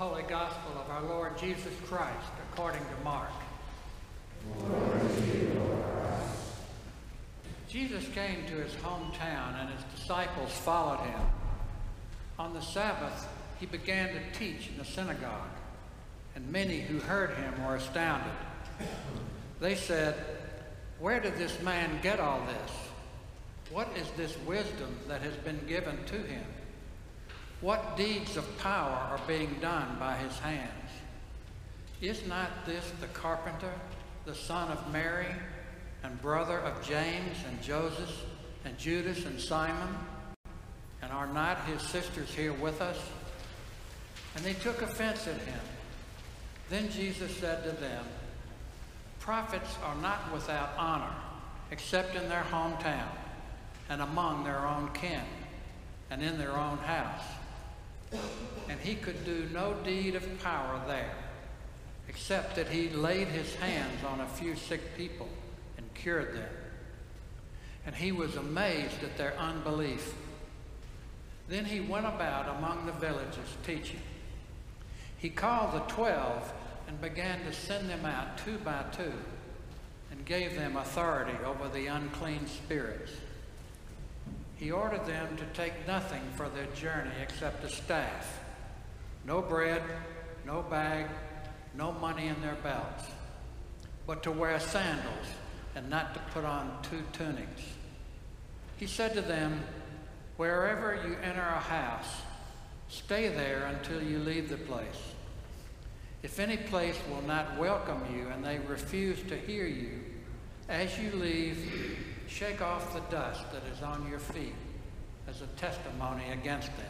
Holy Gospel of our Lord Jesus Christ according to Mark. Jesus came to his hometown and his disciples followed him. On the Sabbath, he began to teach in the synagogue, and many who heard him were astounded. They said, Where did this man get all this? What is this wisdom that has been given to him? What deeds of power are being done by his hands? Is not this the carpenter, the son of Mary, and brother of James and Joseph and Judas and Simon? And are not his sisters here with us? And they took offense at him. Then Jesus said to them, Prophets are not without honor, except in their hometown and among their own kin and in their own house. And he could do no deed of power there, except that he laid his hands on a few sick people and cured them. And he was amazed at their unbelief. Then he went about among the villages teaching. He called the twelve and began to send them out two by two and gave them authority over the unclean spirits. He ordered them to take nothing for their journey except a staff, no bread, no bag, no money in their belts, but to wear sandals and not to put on two tunics. He said to them, Wherever you enter a house, stay there until you leave the place. If any place will not welcome you and they refuse to hear you, as you leave, shake off the dust that is on your feet as a testimony against them.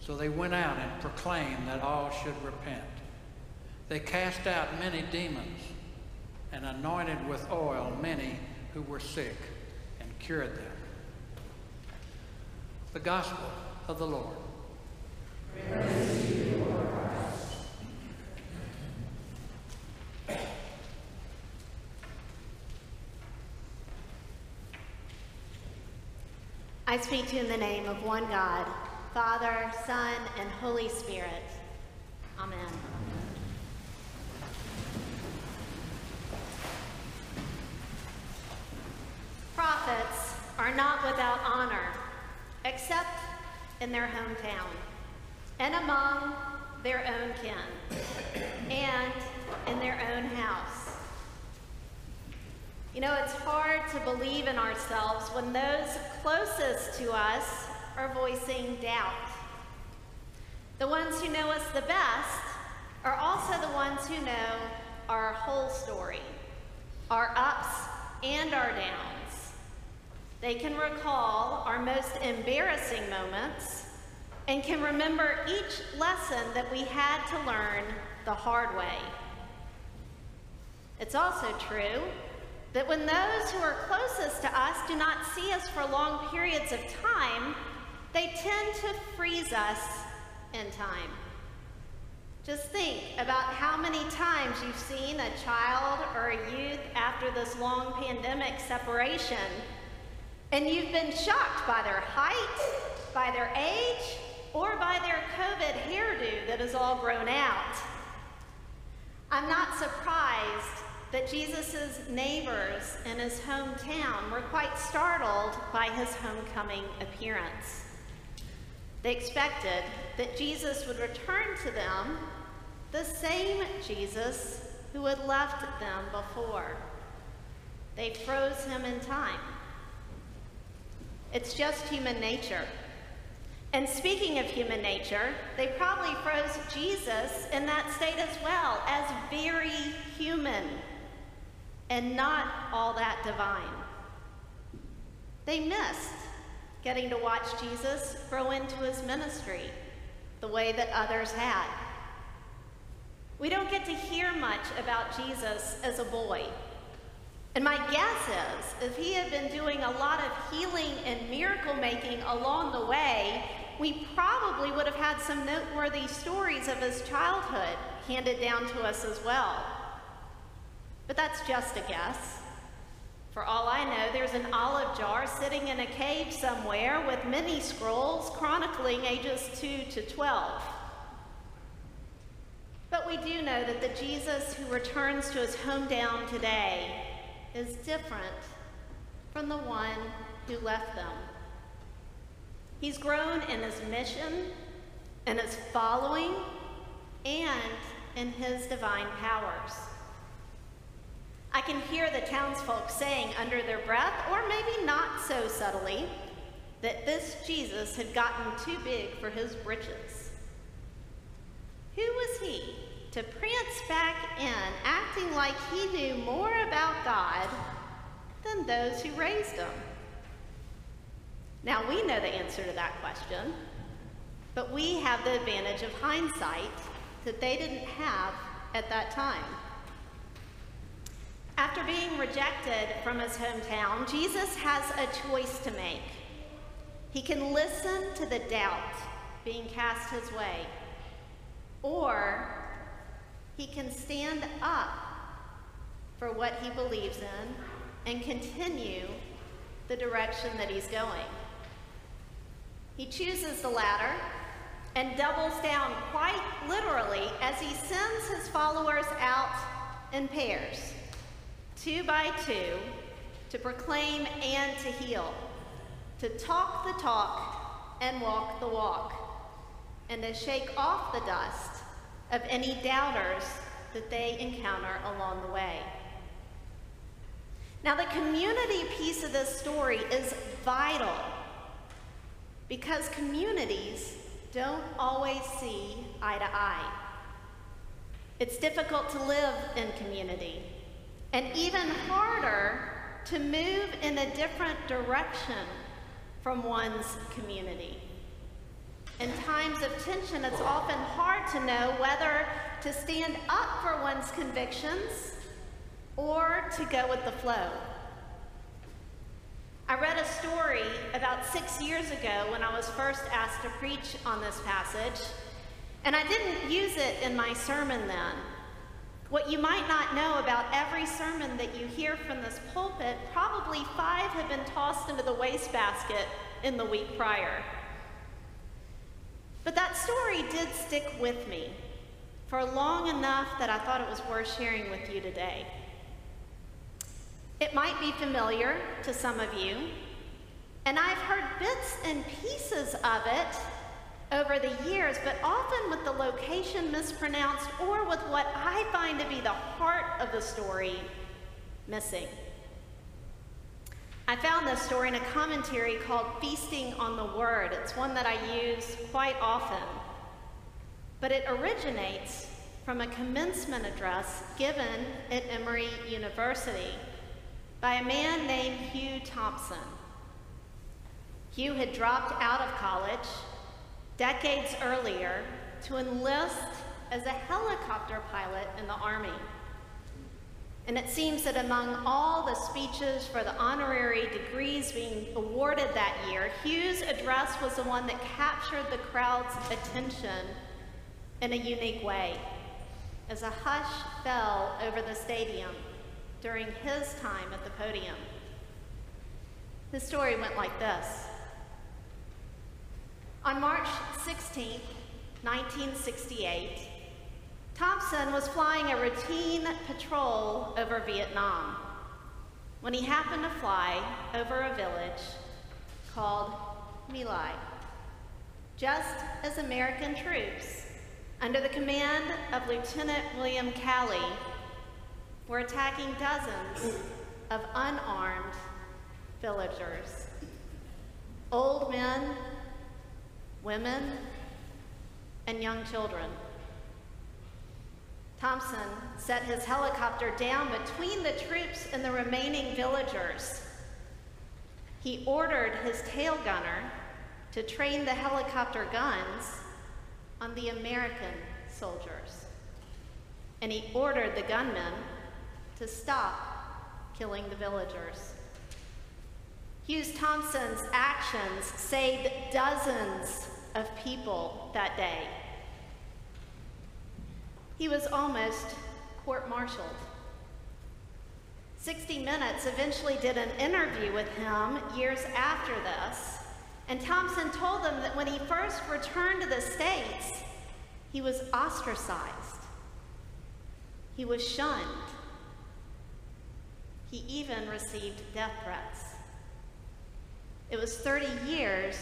So they went out and proclaimed that all should repent. They cast out many demons and anointed with oil many who were sick and cured them. The Gospel of the Lord. Praise I speak to you in the name of one God, Father, Son, and Holy Spirit. Amen. Prophets are not without honor, except in their hometown and among their own kin and in their own house. You know, it's hard to believe in ourselves when those closest to us are voicing doubt. The ones who know us the best are also the ones who know our whole story, our ups and our downs. They can recall our most embarrassing moments and can remember each lesson that we had to learn the hard way. It's also true that when those who are closest to us do not see us for long periods of time, they tend to freeze us in time. Just think about how many times you've seen a child or a youth after this long pandemic separation, and you've been shocked by their height, by their age, or by their COVID hairdo that is all grown out. I'm not surprised that Jesus' neighbors in his hometown were quite startled by his homecoming appearance. They expected that Jesus would return to them the same Jesus who had left them before. They froze him in time. It's just human nature. And speaking of human nature, they probably froze Jesus in that state as well, as very human and not all that divine. They missed getting to watch Jesus grow into his ministry the way that others had. We don't get to hear much about Jesus as a boy. And my guess is if he had been doing a lot of healing and miracle making along the way, we probably would have had some noteworthy stories of his childhood handed down to us as well. But that's just a guess. For all I know, there's an olive jar sitting in a cave somewhere with many scrolls chronicling ages 2 to 12. But we do know that the Jesus who returns to his hometown today is different from the one who left them. He's grown in his mission, in his following, and in his divine powers. I can hear the townsfolk saying under their breath, or maybe not so subtly, that this Jesus had gotten too big for his britches. Who was he to prance back in, acting like he knew more about God than those who raised him? Now, we know the answer to that question, but we have the advantage of hindsight that they didn't have at that time. After being rejected from his hometown, Jesus has a choice to make. He can listen to the doubt being cast his way, or he can stand up for what he believes in and continue the direction that he's going. He chooses the latter and doubles down quite literally as he sends his followers out in pairs, two by two, to proclaim and to heal, to talk the talk and walk the walk, and to shake off the dust of any doubters that they encounter along the way. Now, the community piece of this story is vital because communities don't always see eye to eye. It's difficult to live in community, and even harder to move in a different direction from one's community. In times of tension, it's often hard to know whether to stand up for one's convictions or to go with the flow. I read a story about six years ago when I was first asked to preach on this passage, and I didn't use it in my sermon then. What you might not know about every sermon that you hear from this pulpit, probably five have been tossed into the wastebasket in the week prior. But that story did stick with me for long enough that I thought it was worth sharing with you today. It might be familiar to some of you, and I've heard bits and pieces of it over the years, but often with the location mispronounced or with what I find to be the heart of the story missing. I found this story in a commentary called Feasting on the Word. It's one that I use quite often, but it originates from a commencement address given at Emory University by a man named Hugh Thompson. Hugh had dropped out of college decades earlier to enlist as a helicopter pilot in the Army. And it seems that among all the speeches for the honorary degrees being awarded that year, Hugh's address was the one that captured the crowd's attention in a unique way, as a hush fell over the stadium during his time at the podium. His story went like this. On March 16, 1968, Thompson was flying a routine patrol over Vietnam when he happened to fly over a village called My Lai, just as American troops, under the command of Lieutenant William Calley, were attacking dozens of unarmed villagers. Old men, women, and young children. Thompson set his helicopter down between the troops and the remaining villagers. He ordered his tail gunner to train the helicopter guns on the American soldiers. And he ordered the gunmen to stop killing the villagers. Hughes Thompson's actions saved dozens of people that day. He was almost court martialed. 60 Minutes eventually did an interview with him years after this, and Thompson told them that when he first returned to the States, he was ostracized He was shunned. He even received death threats. It was 30 years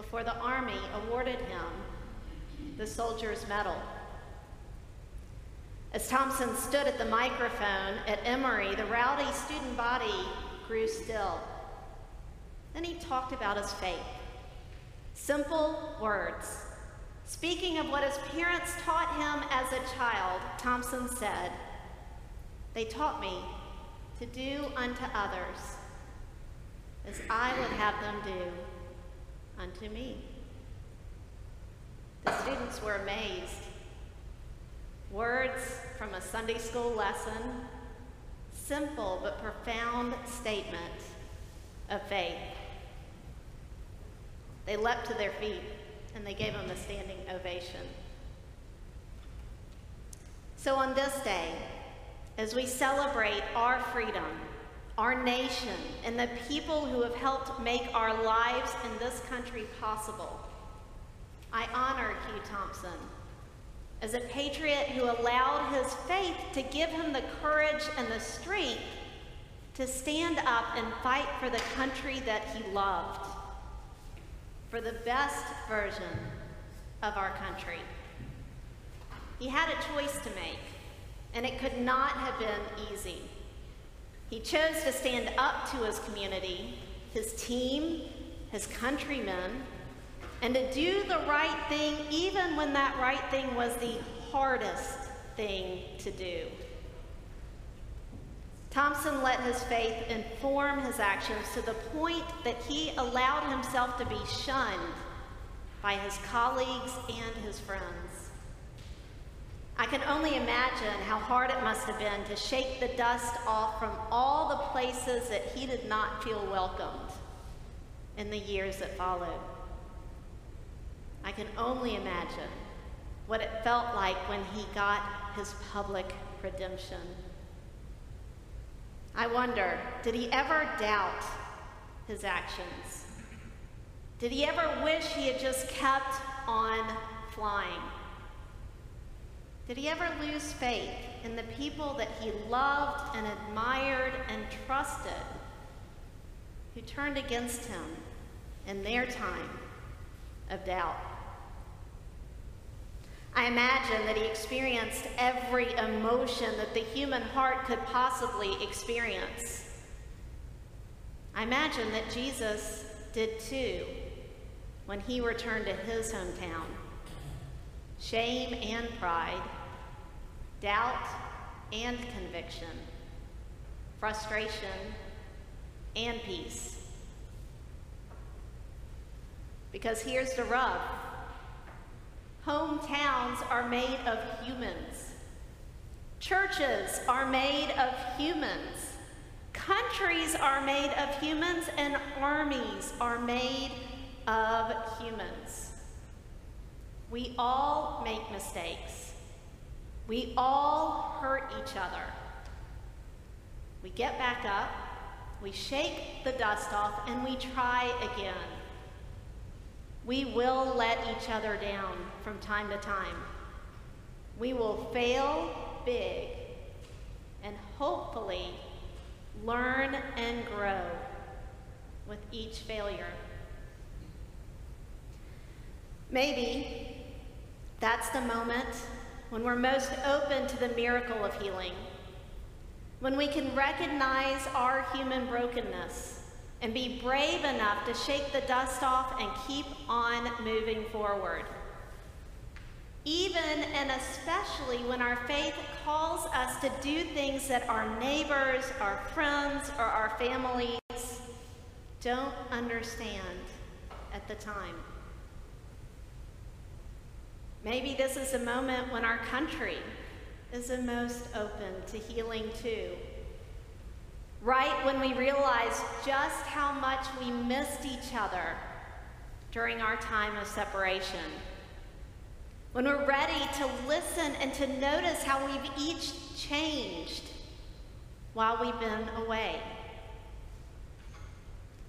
before the Army awarded him the Soldier's Medal. As Thompson stood at the microphone at Emory, the rowdy student body grew still. Then he talked about his faith. Simple words. Speaking of what his parents taught him as a child, Thompson said, They taught me to do unto others as I would have them do unto me. The students were amazed. Words from a Sunday school lesson, simple but profound statement of faith. They leapt to their feet and they gave him a standing ovation. So on this day, as we celebrate our freedom, our nation, and the people who have helped make our lives in this country possible, I honor Hugh Thompson as a patriot who allowed his faith to give him the courage and the strength to stand up and fight for the country that he loved, for the best version of our country. He had a choice to make, and it could not have been easy. He chose to stand up to his community, his team, his countrymen, and to do the right thing even when that right thing was the hardest thing to do. Thompson let his faith inform his actions to the point that he allowed himself to be shunned by his colleagues and his friends. I can only imagine how hard it must have been to shake the dust off from all the places that he did not feel welcomed in the years that followed. I can only imagine what it felt like when he got his public redemption. I wonder, did he ever doubt his actions? Did he ever wish he had just kept on flying? Did he ever lose faith in the people that he loved and admired and trusted who turned against him in their time of doubt? I imagine that he experienced every emotion that the human heart could possibly experience. I imagine that Jesus did too when he returned to his hometown. Shame and pride, doubt and conviction, frustration and peace. Because here's the rub Hometowns are made of humans. Churches are made of humans. Countries are made of humans, and armies are made of humans. We all make mistakes. We all hurt each other. We get back up, we shake the dust off, and we try again. We will let each other down from time to time. We will fail big and hopefully learn and grow with each failure. Maybe that's the moment when we're most open to the miracle of healing, when we can recognize our human brokenness and be brave enough to shake the dust off and keep on moving forward. Even and especially when our faith calls us to do things that our neighbors, our friends, or our families don't understand at the time. Maybe this is a moment when our country is the most open to healing too right when we realize just how much we missed each other during our time of separation. When we're ready to listen and to notice how we've each changed while we've been away.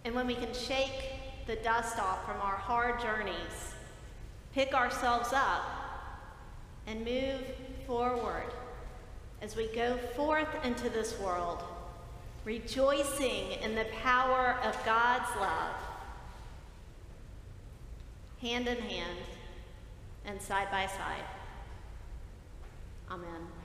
And when we can shake the dust off from our hard journeys, pick ourselves up, and move forward as we go forth into this world, rejoicing in the power of God's love, hand in hand and side by side. Amen.